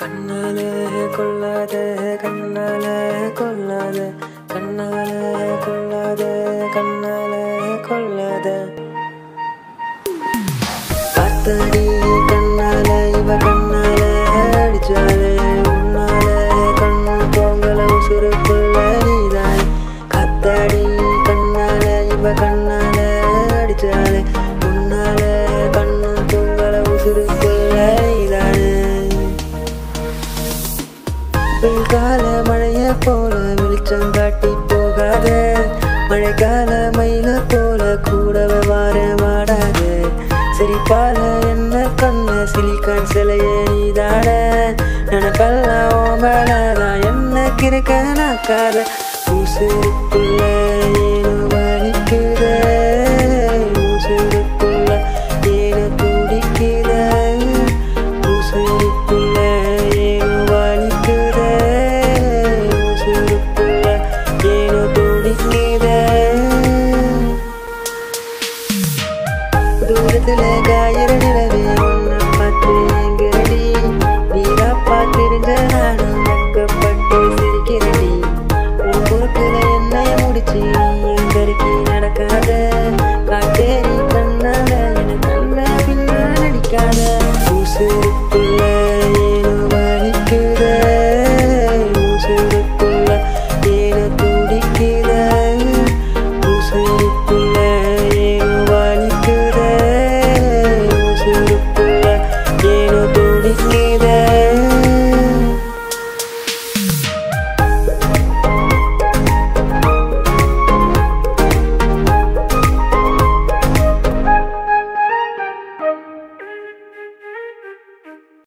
கண்ணால கொள்ளாத கண்ணால கொள்ளாத கண்ணால கொள்ளாத கண்ணால கொள்ளாத. பார்த்தடி வெயில்கால மழைய போல வெளிச்சம் காட்டி போகாத. மழைக்கால மயில போல கூடவே வார மாடாத சிரிப்பால என்ன கண்ண சிலிக்கான் சிலைய நீதாட. நினப்பெல்லாம் ஓமலாதான் என்ன கிருக்க நாக்காத உசுருக்குள்ள